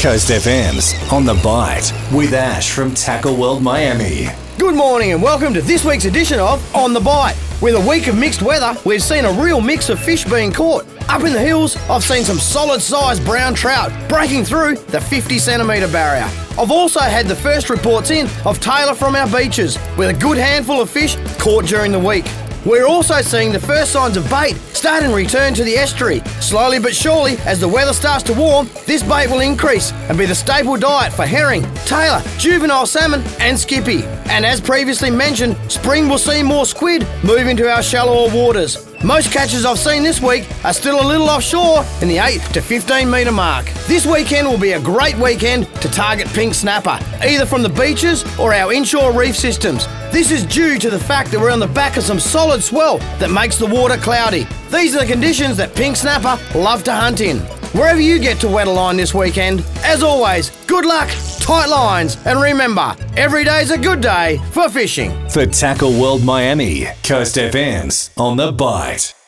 Coast FM's On the Bite with Ash from Tackle World Miami. Good morning and welcome to this week's edition of On the Bite. With a week of mixed weather, we've seen a real mix of fish being caught. Up in the hills, I've seen some solid sized brown trout breaking through the 50 centimetre barrier. I've also had the first reports in of tailor from our beaches, with a good handful of fish caught during the week. We're also seeing the first signs of bait starting to return to the estuary. Slowly but surely, as the weather starts to warm, this bait will increase and be the staple diet for herring, tailor, juvenile salmon, and skippy. And as previously mentioned, spring will see more squid move into our shallower waters. Most catches I've seen this week are still a little offshore in the 8 to 15 metre mark. This weekend will be a great weekend to target pink snapper, either from the beaches or our inshore reef systems. This is due to the fact that we're on the back of some solid swell that makes the water cloudy. These are the conditions that pink snapper love to hunt in. Wherever you get to wet a line this weekend, as always, good luck, tight lines, and remember, every day's a good day for fishing. For Tackle World Miami, Coast FM's On the Bite.